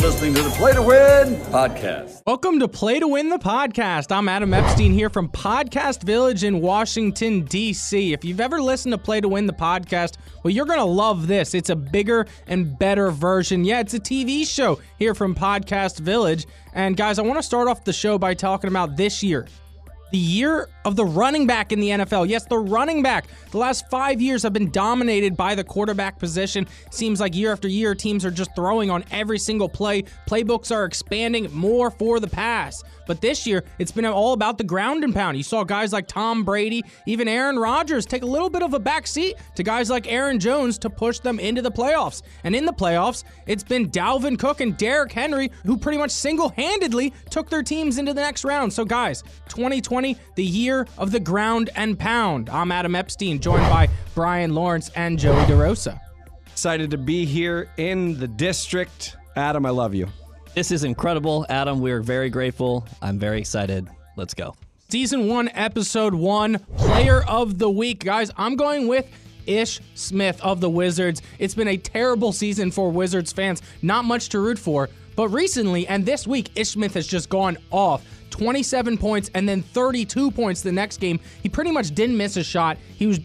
listening to the Play to Win podcast. Welcome to Play to Win the podcast. I'm Adam Epstein here from Podcast Village in Washington, D.C. If you've ever listened to Play to Win the podcast, well, you're going to love this. It's a bigger and better version. Yeah, it's a TV show here from Podcast Village. And guys, I want to start off the show by talking about this year the year of the running back in the NFL. Yes, the running back. The last five years have been dominated by the quarterback position. Seems like year after year, teams are just throwing on every single play. Playbooks are expanding more for the pass. But this year, it's been all about the ground and pound. You saw guys like Tom Brady, even Aaron Rodgers take a little bit of a back seat to guys like Aaron Jones to push them into the playoffs. And in the playoffs, it's been Dalvin Cook and Derrick Henry who pretty much single handedly took their teams into the next round. So, guys, 2020, the year of the ground and pound. I'm Adam Epstein, joined by Brian Lawrence and Joey DeRosa. Excited to be here in the district. Adam, I love you. This is incredible, Adam. We're very grateful. I'm very excited. Let's go. Season one, episode one, player of the week. Guys, I'm going with Ish Smith of the Wizards. It's been a terrible season for Wizards fans. Not much to root for. But recently and this week, Ish Smith has just gone off. 27 points and then 32 points the next game. He pretty much didn't miss a shot. He was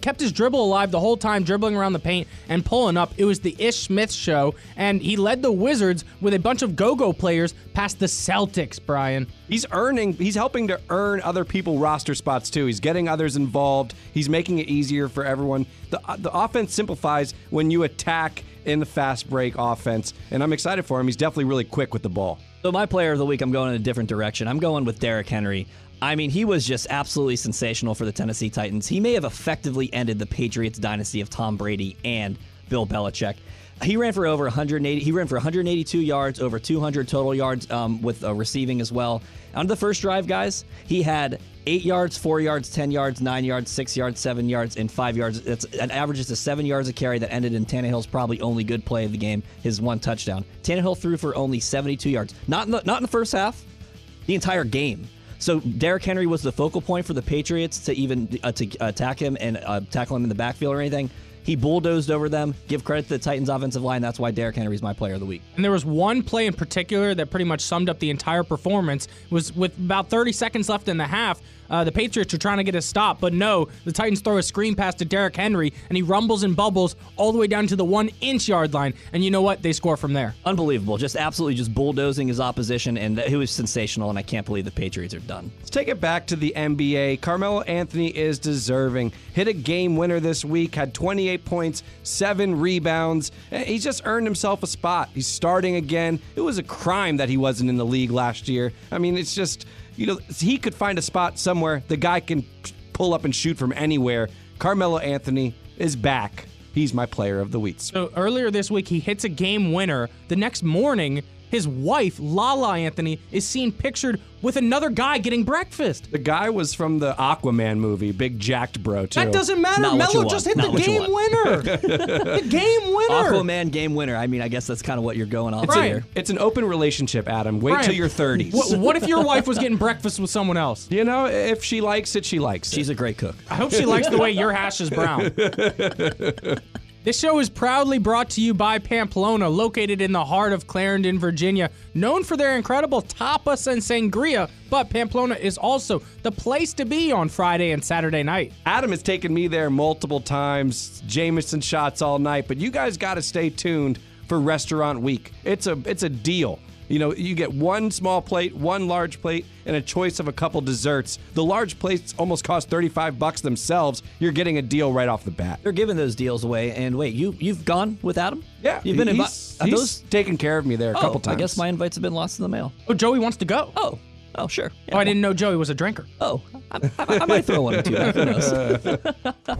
kept his dribble alive the whole time, dribbling around the paint and pulling up. It was the Ish Smith show, and he led the Wizards with a bunch of go-go players past the Celtics. Brian, he's earning. He's helping to earn other people roster spots too. He's getting others involved. He's making it easier for everyone. The uh, the offense simplifies when you attack in the fast break offense, and I'm excited for him. He's definitely really quick with the ball. So my player of the week, I'm going in a different direction. I'm going with Derrick Henry. I mean, he was just absolutely sensational for the Tennessee Titans. He may have effectively ended the Patriots dynasty of Tom Brady and Bill Belichick. He ran for over 180. He ran for 182 yards, over 200 total yards um, with uh, receiving as well. On the first drive, guys, he had eight yards, four yards, 10 yards, nine yards, six yards, seven yards, and five yards. That's an average of seven yards a carry that ended in Tannehill's probably only good play of the game, his one touchdown. Tannehill threw for only 72 yards. Not in the, not in the first half, the entire game. So Derrick Henry was the focal point for the Patriots to even uh, to attack him and uh, tackle him in the backfield or anything. He bulldozed over them. Give credit to the Titans' offensive line. That's why Derrick Henry is my player of the week. And there was one play in particular that pretty much summed up the entire performance. It was with about 30 seconds left in the half. Uh, the Patriots are trying to get a stop, but no, the Titans throw a screen pass to Derrick Henry, and he rumbles and bubbles all the way down to the one inch yard line. And you know what? They score from there. Unbelievable. Just absolutely just bulldozing his opposition, and it was sensational, and I can't believe the Patriots are done. Let's take it back to the NBA. Carmelo Anthony is deserving. Hit a game winner this week, had 28 points, seven rebounds. He's just earned himself a spot. He's starting again. It was a crime that he wasn't in the league last year. I mean, it's just you know, he could find a spot somewhere. The guy can pull up and shoot from anywhere. Carmelo Anthony is back. He's my player of the week. So earlier this week, he hits a game winner. The next morning, his wife, Lala Anthony, is seen pictured with another guy getting breakfast. The guy was from the Aquaman movie, big jacked bro, too. That doesn't matter. Not Melo just hit Not the game winner. the game winner. Aquaman game winner. I mean, I guess that's kind of what you're going on Right. here. It's an open relationship, Adam. Wait Brian, till you're 30s. What, what if your wife was getting breakfast with someone else? You know, if she likes it, she likes it. She's a great cook. I hope she likes the way your hash is brown. This show is proudly brought to you by Pamplona, located in the heart of Clarendon, Virginia. Known for their incredible tapas and sangria, but Pamplona is also the place to be on Friday and Saturday night. Adam has taken me there multiple times, Jameson shots all night, but you guys got to stay tuned for Restaurant Week. It's a it's a deal. You know, you get one small plate, one large plate, and a choice of a couple desserts. The large plates almost cost 35 bucks themselves. You're getting a deal right off the bat. They're giving those deals away. And wait, you you've gone with Adam? Yeah, you've been he's, invited. he's those taken care of me there a oh, couple times. I guess my invites have been lost in the mail. Oh, Joey wants to go. Oh, oh, sure. Yeah, Oh, I didn't know Joey was a drinker. Oh, I, I, I might throw one or two back. Who knows?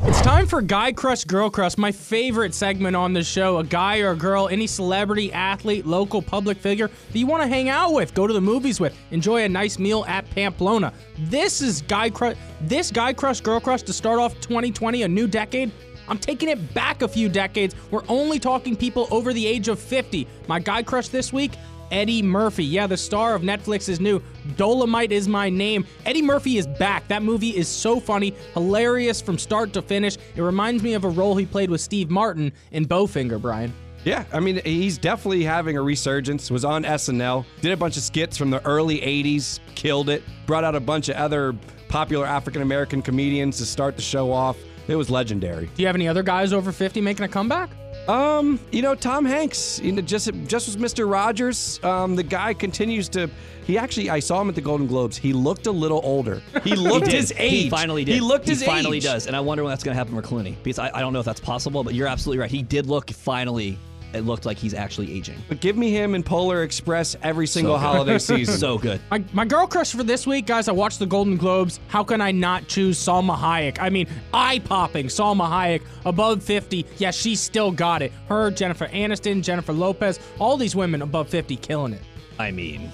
It's time for Guy Crush Girl Crush, my favorite segment on the show. A guy or a girl, any celebrity, athlete, local public figure that you want to hang out with, go to the movies with, enjoy a nice meal at Pamplona. This is Guy Crush. This Guy Crush Girl Crush to start off 2020, a new decade. I'm taking it back a few decades. We're only talking people over the age of 50. My Guy Crush this week. Eddie Murphy. Yeah, the star of Netflix's new Dolemite is My Name. Eddie Murphy is back. That movie is so funny, hilarious from start to finish. It reminds me of a role he played with Steve Martin in Bowfinger, Brian. Yeah, I mean, he's definitely having a resurgence. Was on SNL, did a bunch of skits from the early 80s, killed it, brought out a bunch of other popular African American comedians to start the show off. It was legendary. Do you have any other guys over 50 making a comeback? Um, you know, Tom Hanks, you know, just just was Mr. Rogers. Um, the guy continues to. He actually, I saw him at the Golden Globes. He looked a little older. He looked He his age. He finally did. He looked his He finally age. does, and I wonder when that's going to happen for Clooney because I, I don't know if that's possible, but you're absolutely right. He did look finally. It looked like he's actually aging. But give me him in Polar Express every single good. holiday season. So good. My, my girl crush for this week, guys, I watched the Golden Globes. How can I not choose Salma Hayek? I mean, eye popping Salma Hayek above 50. Yeah, she still got it. Her, Jennifer Aniston, Jennifer Lopez, all these women above 50 killing it. I mean,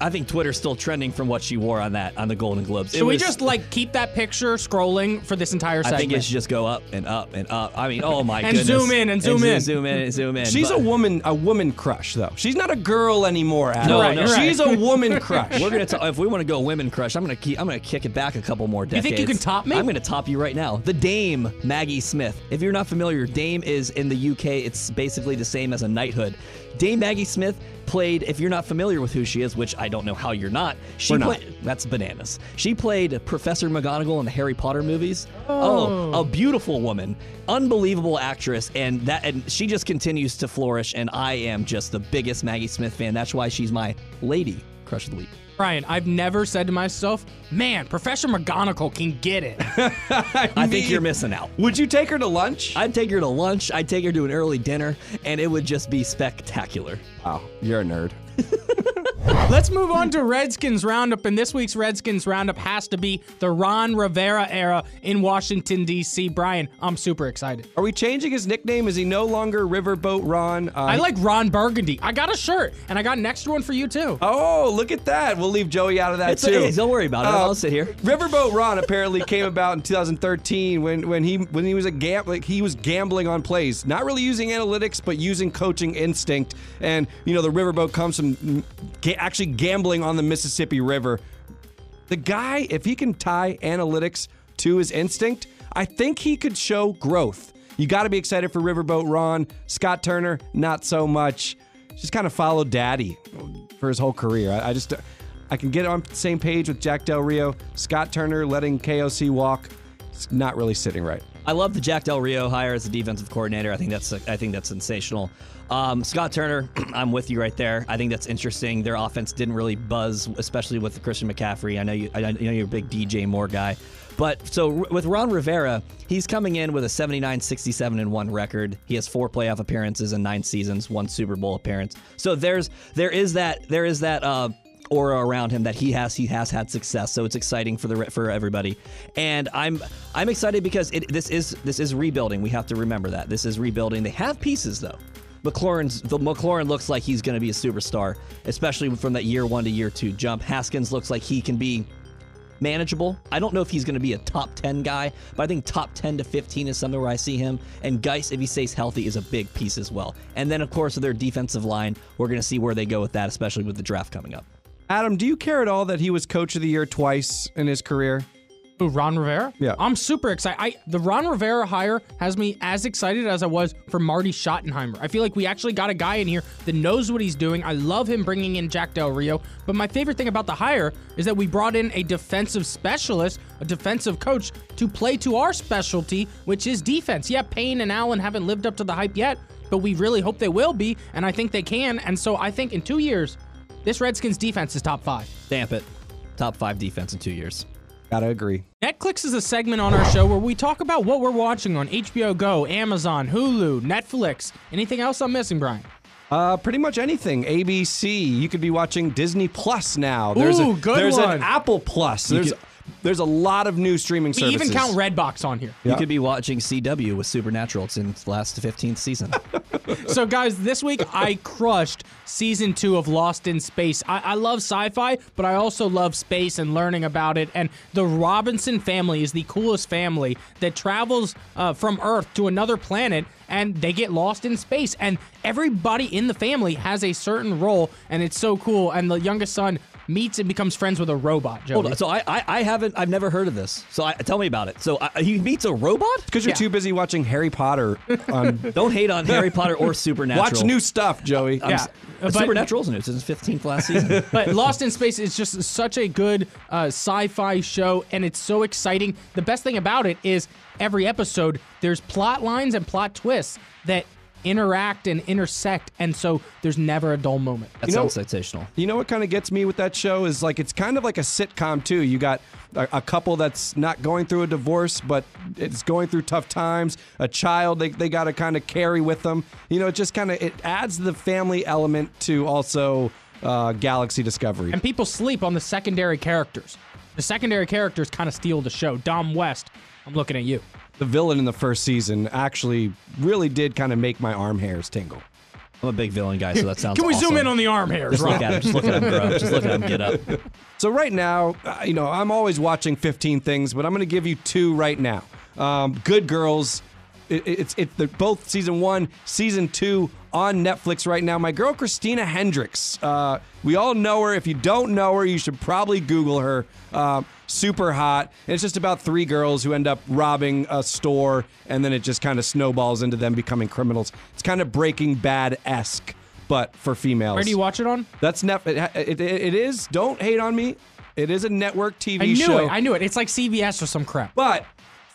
I think Twitter's still trending from what she wore on that on the Golden Globes. It Should we just like keep that picture scrolling for this entire session? I think it should just go up and up and up. I mean, oh my god. And goodness. zoom in and zoom zo- in. Zoom in and zoom in. She's But a woman, a woman crush though. She's not a girl anymore. Adam. No, Right, no. you're she's a woman crush. We're gonna ta- if we want to go women crush. I'm gonna keep. I'm gonna kick it back a couple more You decades. think you can top me? I'm gonna top you right now. The Dame Maggie Smith. If you're not familiar, Dame is in the UK. It's basically the same as a knighthood. Dame Maggie Smith played. If you're not familiar with who she is, which I don't know how you're not, she We're not. played. That's bananas. She played Professor McGonagall in the Harry Potter movies. Oh, oh. a beautiful woman, unbelievable actress, and that and she just continues to flourish. And I am just the biggest Maggie Smith fan. That's why she's my lady crush of the week. Brian, I've never said to myself, man, Professor McGonagall can get it. I think you're missing out. Would you take her to lunch? I'd take her to lunch. I'd take her to an early dinner, and it would just be spectacular. Oh, you're a nerd. Let's move on to Redskins Roundup, and this week's Redskins Roundup has to be the Ron Rivera era in Washington, D.C. Brian, I'm super excited. Are we changing his nickname? Is he no longer Riverboat Ron? Uh, I like Ron Burgundy. I got a shirt, and I got an extra one for you, too. Oh, look at that. We'll leave Joey out of that It's too. okay, don't worry about it. I'll sit here. Riverboat Ron apparently came about in 2013 when when he when he was a gam- like he was gambling on plays, not really using analytics but using coaching instinct. And you know the riverboat comes from ga- actually gambling on the Mississippi River. The guy, if he can tie analytics to his instinct, I think he could show growth. You got to be excited for Riverboat Ron. Scott Turner, not so much. Just kind of followed Daddy for his whole career. I, I just, I can get on the same page with Jack Del Rio. Scott Turner letting KOC walk. It's not really sitting right. I love the Jack Del Rio hire as a defensive coordinator. I think that's I think that's sensational. Um, Scott Turner, I'm with you right there. I think that's interesting. Their offense didn't really buzz, especially with Christian McCaffrey. I know you. I know you're a big DJ Moore guy, but so with Ron Rivera, he's coming in with a 79, 67 and one record. He has four playoff appearances in nine seasons, one Super Bowl appearance. So there's there is that there is that. Uh, aura around him that he has he has had success so it's exciting for the for everybody and i'm i'm excited because it, this is this is rebuilding we have to remember that this is rebuilding they have pieces though McLaurin's the McLaurin looks like he's going to be a superstar especially from that year 1 to year 2 jump Haskins looks like he can be manageable. I don't know if he's going to be a top 10 guy, but I think top 10 to 15 is somewhere where I see him. And Guice, if he stays healthy, is a big piece as well. And then, of course, their defensive line, we're going to see where they go with that, especially with the draft coming up. Adam, do you care at all that he was coach of the year twice in his career? Who, Ron Rivera? Yeah. I'm super excited. I the Ron Rivera hire has me as excited as I was for Marty Schottenheimer. I feel like we actually got a guy in here that knows what he's doing. I love him bringing in Jack Del Rio. But my favorite thing about the hire is that we brought in a defensive specialist, a defensive coach, to play to our specialty, which is defense. Yeah, Payne and Allen haven't lived up to the hype yet, but we really hope they will be, and I think they can. And so I think in two years, this Redskins defense is top five. Stamp it. Top five defense in two years. Gotta agree. Netflix is a segment on our show where we talk about what we're watching on HBO Go, Amazon, Hulu, Netflix. Anything else I'm missing, Brian? Uh, pretty much anything. ABC. You could be watching Disney Plus now. There's Ooh, a, good There's one. an Apple Plus. There's could- there's a lot of new streaming We services. even count Redbox on here. You could be watching CW with Supernatural. It's in its last 15th season. So, guys, this week I crushed season two of Lost in Space. I, I love sci fi, but I also love space and learning about it. And the Robinson family is the coolest family that travels uh, from Earth to another planet and they get lost in space. And everybody in the family has a certain role, and it's so cool. And the youngest son, meets and becomes friends with a robot. Joey. Hold on. So I, I, I haven't, I've never heard of this. So I, tell me about it. So I, he meets a robot. Because you're Yeah. too busy watching Harry Potter on. Don't hate on Harry Potter or Supernatural. Watch new stuff, Joey. Yeah. But- Supernatural's new. It's his 15th last season. but Lost in Space is just such a good uh, sci-fi show, and it's so exciting. The best thing about it is every episode there's plot lines and plot twists that interact and intersect, and so there's never a dull moment. That You know- sounds sensational. You know what kind of gets me with that show is like it's kind of like a sitcom too. You got a, a couple that's not going through a divorce, but it's going through tough times. A child they, they got to kind of carry with them. You know, it just kind of it adds the family element to also uh, Galaxy Discovery. And people sleep on the secondary characters. The secondary characters kind of steal the show. Dom West, I'm looking at you. The villain in the first season actually really did kind of make my arm hairs tingle. I'm a big villain guy, so that sounds Can we zoom in on the arm hairs, Just look at him. Just look at him, bro. Just look at him get up. So right now, uh, you know, I'm always watching 15 things, but I'm going to give you two right now. Um, Good Girls. It, it's it, they're both season one, season two on Netflix right now. My girl Christina Hendricks. Uh, we all know her. If you don't know her, you should probably Google her. Um, super hot. And it's just about three girls who end up robbing a store, and then it just kind of snowballs into them becoming criminals. It's kind of Breaking Bad esque, but for females. Where do you watch it on? That's net. It, it, it is. Don't hate on me. It is a network TV show. I knew show. it. I knew it. It's like CBS or some crap. but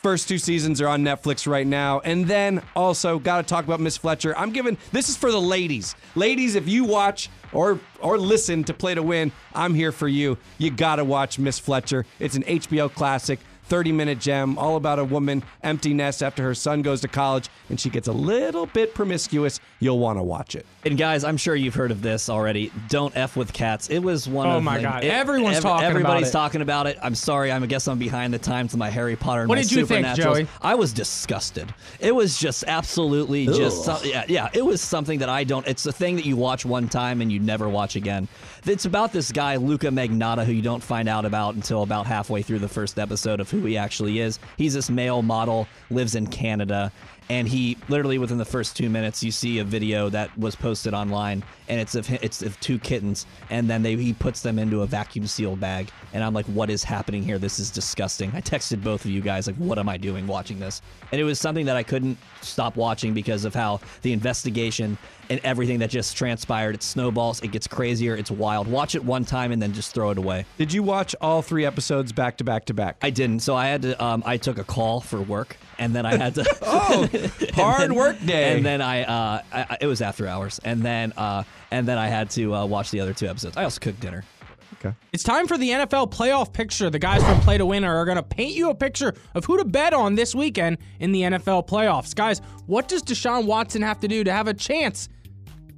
first two seasons are on Netflix right now, and then also got to talk about Miss Fletcher. I'm giving this is for the ladies. Ladies, if you watch or or listen to Play to Win, I'm here for you. You got to watch Miss Fletcher. It's an HBO classic. 30 minute gem, all about a woman, empty nest after her son goes to college and she gets a little bit promiscuous. You'll want to watch it. And guys, I'm sure you've heard of this already. Don't f with cats. It was one Oh of my the- God. it- Everyone's talking about it. Everybody's it. talking about it. I'm sorry. I'm, I guess I'm behind the times with my Harry Potter. And What my did you think, Joey? I was disgusted. It was just absolutely just so- yeah, yeah. It was something that I don't. It's a thing that you watch one time and you never watch again. It's about this guy Luka Magnotta who you don't find out about until about halfway through the first episode of who he actually is. He's this male model, lives in Canada. And he literally within the first two minutes, you see a video that was posted online, and it's of it's of two kittens, and then they he puts them into a vacuum seal bag, and I'm like, what is happening here? This is disgusting. I texted both of you guys like, what am I doing watching this? And it was something that I couldn't stop watching because of how the investigation and everything that just transpired. It snowballs, it gets crazier, it's wild. Watch it one time and then just throw it away. Did you watch all three episodes back to back to back? I didn't, so I had to. Um, I took a call for work, and then I had to. Oh, hard then- work day. And then I, uh, I, I- it was after hours, and then, uh, and then I had to uh, watch the other two episodes. I also cooked dinner. Okay. It's time for the NFL playoff picture. The guys from Play to Win are going to paint you a picture of who to bet on this weekend in the NFL playoffs. Guys, what does Deshaun Watson have to do to have a chance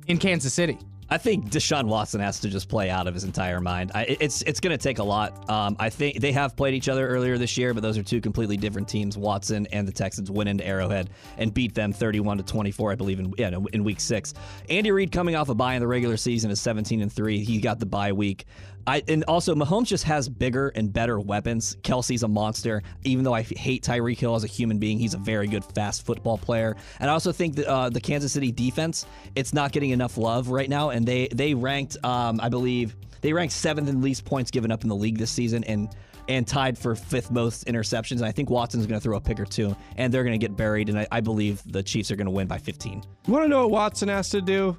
in Kansas City? I think Deshaun Watson has to just play out of his entire mind. I, it's it's going to take a lot. Um, I think they have played each other earlier this year, but those are two completely different teams. Watson and the Texans went into Arrowhead and beat them 31 to 24, I believe, in yeah, in week six. Andy Reid coming off a bye in the regular season is 17 and three. He got the bye week. I, and also Mahomes just has bigger and better weapons. Kelce's a monster. Even though I hate Tyreek Hill as a human being, he's a very good fast football player. And I also think that uh, the Kansas City defense, it's not getting enough love right now. And they they ranked, um, I believe, they ranked seventh in least points given up in the league this season, and and tied for fifth most interceptions. And I think Watson's going to throw a pick or two, and they're going to get buried. And I, I believe the Chiefs are going to win by 15. You want to know what Watson has to do?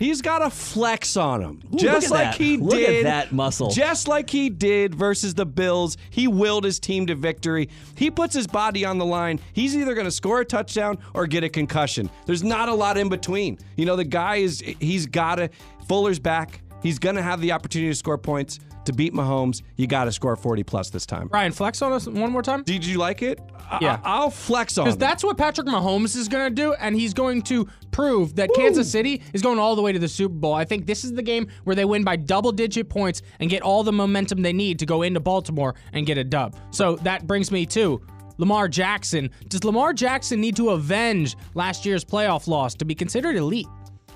He's got a flex on him, Ooh, just look at like that. he Look at did. that muscle. just like he did versus the Bills. He willed his team to victory. He puts his body on the line. He's either going to score a touchdown or get a concussion. There's not a lot in between. You know, the guy is he's got to. Fuller's back. He's going to have the opportunity to score points to beat Mahomes. You got to score 40 plus this time. Ryan, flex on us one more time? Did you like it? Yeah. I, will flex on. Because that's what Patrick Mahomes is going to do, and he's going to prove that Kansas City is going all the way to the Super Bowl. I think this is the game where they win by double digit points and get all the momentum they need to go into Baltimore and get a dub. So that brings me to Lamar Jackson. Does Lamar Jackson need to avenge last year's playoff loss to be considered elite?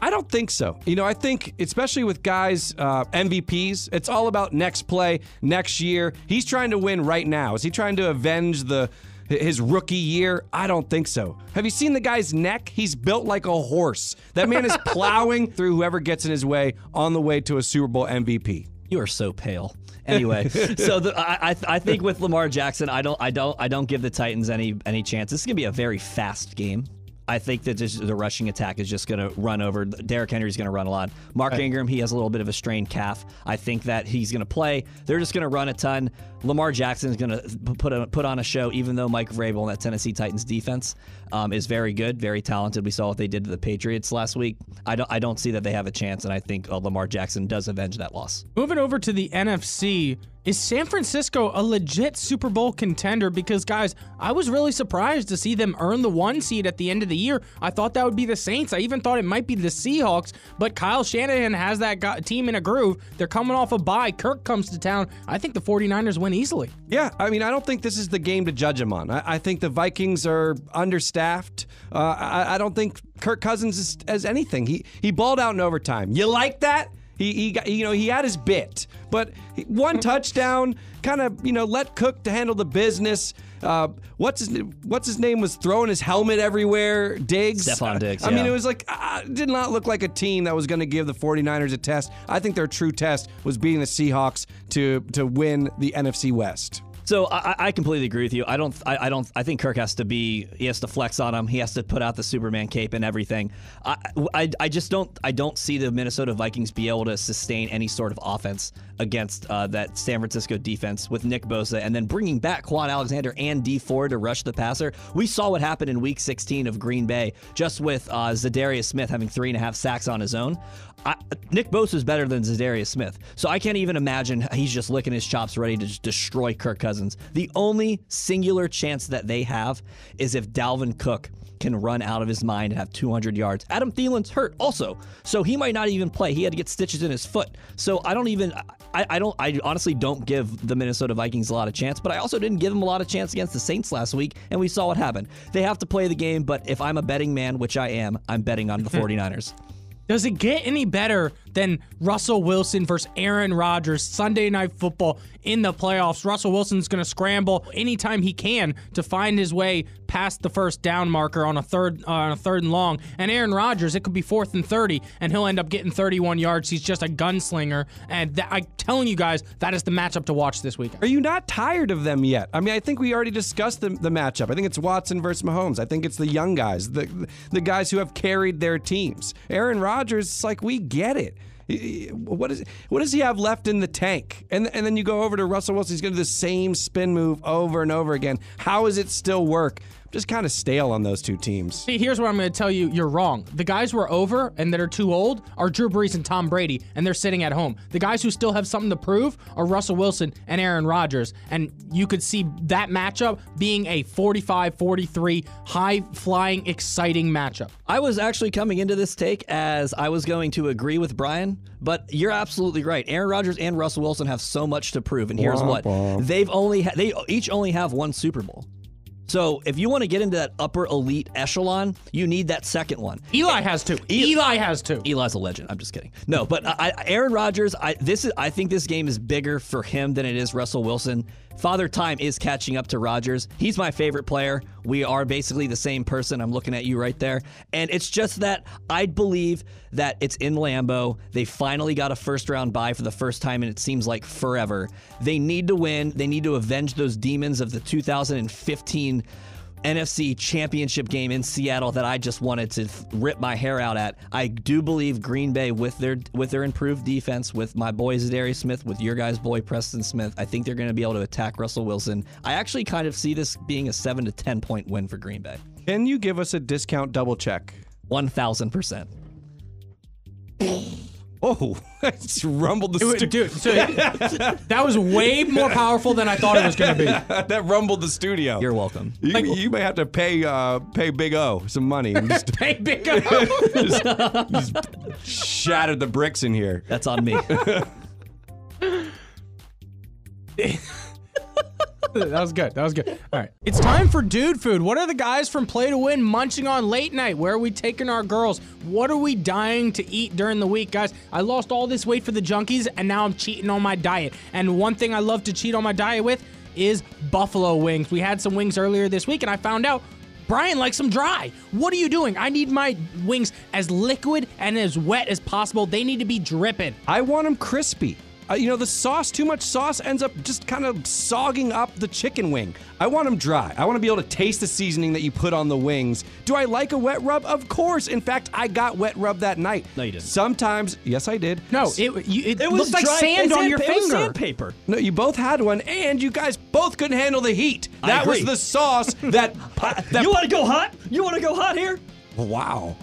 I don't think so. You know, I think especially with guys uh, MVPs, it's all about next play, next year. He's trying to win right now. Is he trying to avenge the his rookie year? I don't think so. Have you seen the guy's neck? He's built like a horse. That man is plowing through whoever gets in his way on the way to a Super Bowl MVP. You are so pale. Anyway, so the, I, I I think with Lamar Jackson, I don't I don't I don't give the Titans any any chance. This is gonna be a very fast game. I think that just the rushing attack is just going to run over. Derrick Henry's going to run a lot. Mark Ingram, he has a little bit of a strained calf. I think that he's going to play. They're just going to run a ton. Lamar Jackson is going to put a, put on a show, even though Mike Vrabel and that Tennessee Titans defense um, is very good, very talented. We saw what they did to the Patriots last week. I don't I don't see that they have a chance, and I think uh, Lamar Jackson does avenge that loss. Moving over to the NFC, is San Francisco a legit Super Bowl contender? Because, guys, I was really surprised to see them earn the one seed at the end of the year. I thought that would be the Saints. I even thought it might be the Seahawks, but Kyle Shanahan has that team in a groove. They're coming off a bye. Kirk comes to town. I think the 49ers win easily. Yeah, I mean, I don't think this is the game to judge them on. I, I think the Vikings are understaffed. Uh, I, I, don't think Kirk Cousins is, as anything. He he balled out in overtime. You like that? He, he got, you know he had his bit, but one touchdown, kind of you know let Cook to handle the business. Uh, what's his what's his name was throwing his helmet everywhere. Diggs, Stefon Diggs. I yeah. mean, it was like uh, did not look like a team that was going to give the 49ers a test. I think their true test was beating the Seahawks to to win the NFC West. So I, I, completely agree with you. I don't. I, I, don't. I think Kirk has to be. He has to flex on him. He has to put out the Superman cape and everything. I, I, I just don't. I don't see the Minnesota Vikings be able to sustain any sort of offense against uh, that San Francisco defense with Nick Bosa, and then bringing back Kwon Alexander and Dee Ford to rush the passer. We saw what happened in Week 16 of Green Bay, just with uh, Za'Darius Smith having three and a half sacks on his own. I, Nick Bosa is better than Za'Darius Smith, so I can't even imagine he's just licking his chops, ready to just destroy Kirk Cousins. The only singular chance that they have is if Dalvin Cook can run out of his mind and have 200 yards. Adam Thielen's hurt also, so he might not even play. He had to get stitches in his foot. So I don't even, I, I don't, I honestly don't give the Minnesota Vikings a lot of chance, but I also didn't give them a lot of chance against the Saints last week, and we saw what happened. They have to play the game, but if I'm a betting man, which I am, I'm betting on the 49ers. Does it get any better than Russell Wilson versus Aaron Rodgers Sunday night football in the playoffs? Russell Wilson's going to scramble anytime he can to find his way past the first down marker on a third uh, on a third and long. And Aaron Rodgers, it could be fourth and 30 and he'll end up getting 31 yards. He's just a gunslinger and I'm telling you guys that is the matchup to watch this weekend. Are you not tired of them yet? I mean, I think we already discussed the, the matchup. I think it's Watson versus Mahomes. I think it's the young guys, the the guys who have carried their teams. Aaron Rodgers, it's like we get it. What is what does he have left in the tank? And and then you go over to Russell Wilson. He's going to do the same spin move over and over again. How does it still work? Just kind of stale on those two teams. See, here's what I'm going to tell you you're wrong. The guys who are over and that are too old are Drew Brees and Tom Brady, and they're sitting at home. The guys who still have something to prove are Russell Wilson and Aaron Rodgers. And you could see that matchup being a 45 43 high flying, exciting matchup. I was actually coming into this take as I was going to agree with Brian, but you're absolutely right. Aaron Rodgers and Russell Wilson have so much to prove, and here's what they've only ha- they each only have one Super Bowl. So if you want to get into that upper elite echelon, you need that second one. Eli has two. Eli has two. Eli's a legend. I'm just kidding. No, but I, Aaron Rodgers, I this is I think this game is bigger for him than it is Russell Wilson. Father Time is catching up to Rodgers. He's my favorite player. We are basically the same person. I'm looking at you right there. And it's just that I believe that it's in Lambeau. They finally got a first round bye for the first time, and it seems like forever. They need to win. They need to avenge those demons of the 2015 NFC championship game in Seattle that I just wanted to rip my hair out at. I do believe Green Bay with their with their improved defense, with my boy Za'Darius Smith, with your guy's boy Preston Smith, I think they're going to be able to attack Russell Wilson. I actually kind of see this being a seven to ten point win for Green Bay. Can you give us a discount double check? One thousand percent. Oh, it's rumbled the studio. Dude, so that was way more powerful than I thought it was going to be. that rumbled the studio. You're welcome. You, you may have to pay uh, pay Big O some money. And just, pay Big O. just, just shattered the bricks in here. That's on me. that was good. That was good. All right. It's time for Dude Food. What are the guys from Play to Win munching on late night? Where are we taking our girls? What are we dying to eat during the week? Guys, I lost all this weight for the junkies and now I'm cheating on my diet. And one thing I love to cheat on my diet with is buffalo wings. We had some wings earlier this week and I found out Brian likes them dry. What are you doing? I need my wings as liquid and as wet as possible. They need to be dripping. I want them crispy. Uh, you know, the sauce, too much sauce ends up just kind of sogging up the chicken wing. I want them dry. I want to be able to taste the seasoning that you put on the wings. Do I like a wet rub? Of course. In fact, I got wet rub that night. No, you didn't. Sometimes, yes, I did. No, it, you, it, It was like dry- sand on your it was finger. sandpaper. No, you both had one, and you guys both couldn't handle the heat. I That was the sauce that. that you want to go hot? You want to go hot here? wow.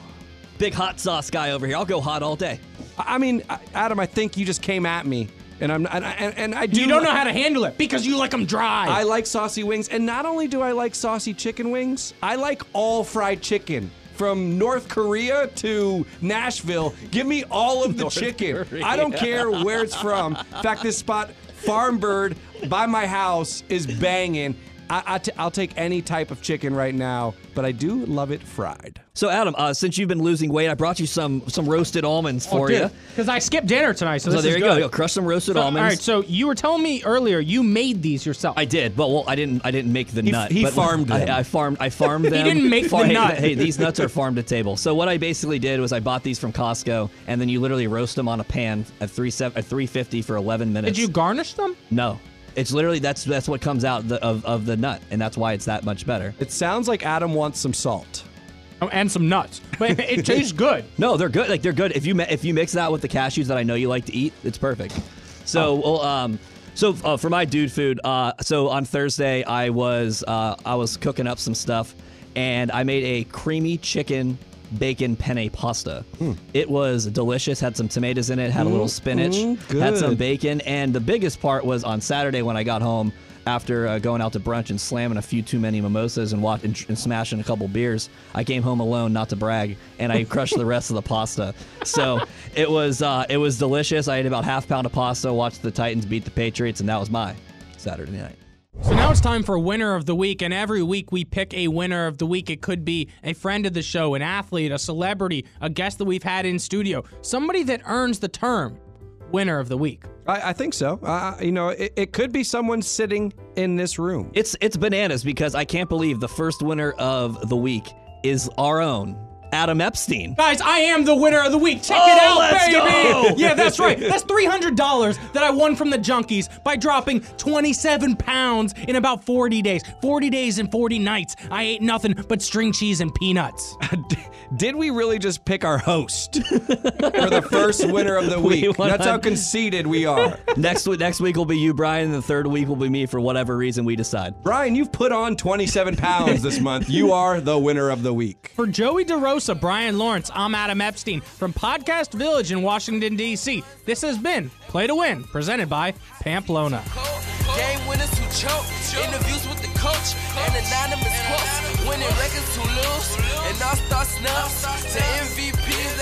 Big hot sauce guy over here. I'll go hot all day. I mean, Adam, I think you just came at me, and I'm and, and, and I do. You don't know how to handle it because you like them dry. I like saucy wings, and not only do I like saucy chicken wings, I like all fried chicken. From North Korea to Nashville, give me all of the chicken. I don't care where it's from. In fact, this spot, Farm Bird, by my house, is banging. I, I t- I'll take any type of chicken right now, but I do love it fried. So Adam, uh, since you've been losing weight, I brought you some some roasted almonds for you. Because I skipped dinner tonight, so, So this there is you good. go. Yo, Crush some roasted So, almonds. All right, so you were telling me earlier you made these yourself. I did, but well, I didn't. I didn't make the nut. he but farmed them. I, I farmed. I farmed them. didn't make the Far- hey, nut. Hey, these nuts are farm to table. So what I basically did was I bought these from Costco, and then you literally roast them on a pan at three seven at three fifty for eleven minutes. Did you garnish them? No, it's literally that's that's what comes out the, of of the nut, and that's why it's that much better. It sounds like Adam wants some salt. Oh, and some nuts, but it tastes good. No, they're good. Like they're good. If you if you mix that with the cashews that I know you like to eat, it's perfect. So, well, um, so uh, for my dude food, uh, so on Thursday I was uh, I was cooking up some stuff, and I made a creamy chicken bacon penne pasta. It was delicious. Had some tomatoes in it. Had a little spinach. had some bacon, and the biggest part was on Saturday when I got home. After uh, going out to brunch and slamming a few too many mimosas and, watch, and, and smashing a couple beers, I came home alone, not to brag, and I crushed the rest of the pasta. So it was uh, it was delicious. I ate about half pound of pasta, watched the Titans beat the Patriots, and that was my Saturday night. So now it's time for winner of the week, and every week we pick a winner of the week. It could be a friend of the show, an athlete, a celebrity, a guest that we've had in studio, somebody that earns the term winner of the week. I, I think so. Uh, you know, it, it could be someone sitting in this room. It's it's bananas because I can't believe the first winner of the week is our own Adam Epstein. Guys, I am the winner of the week. Check Oh, it out, let's baby. go. Yeah, that's right. That's $300 that I won from the junkies by dropping 27 pounds in about 40 days. 40 days and 40 nights. I ate nothing but string cheese and peanuts. Did we really just pick our host for the first winner of the week? won That's how conceited we are. next week next week will be you, Brian, and the third week will be me for whatever reason we decide. Brian, you've put on 27 pounds this month. You are the winner of the week. For Joey DeRosa, Brian Lawrence, I'm Adam Epstein from Podcast Village in Washington, D.C. This has been Play to Win, presented by Pamplona. Game winners who choke, interviews with the coach, and anonymous quotes. Winning records lose, and all star snubs to MVPs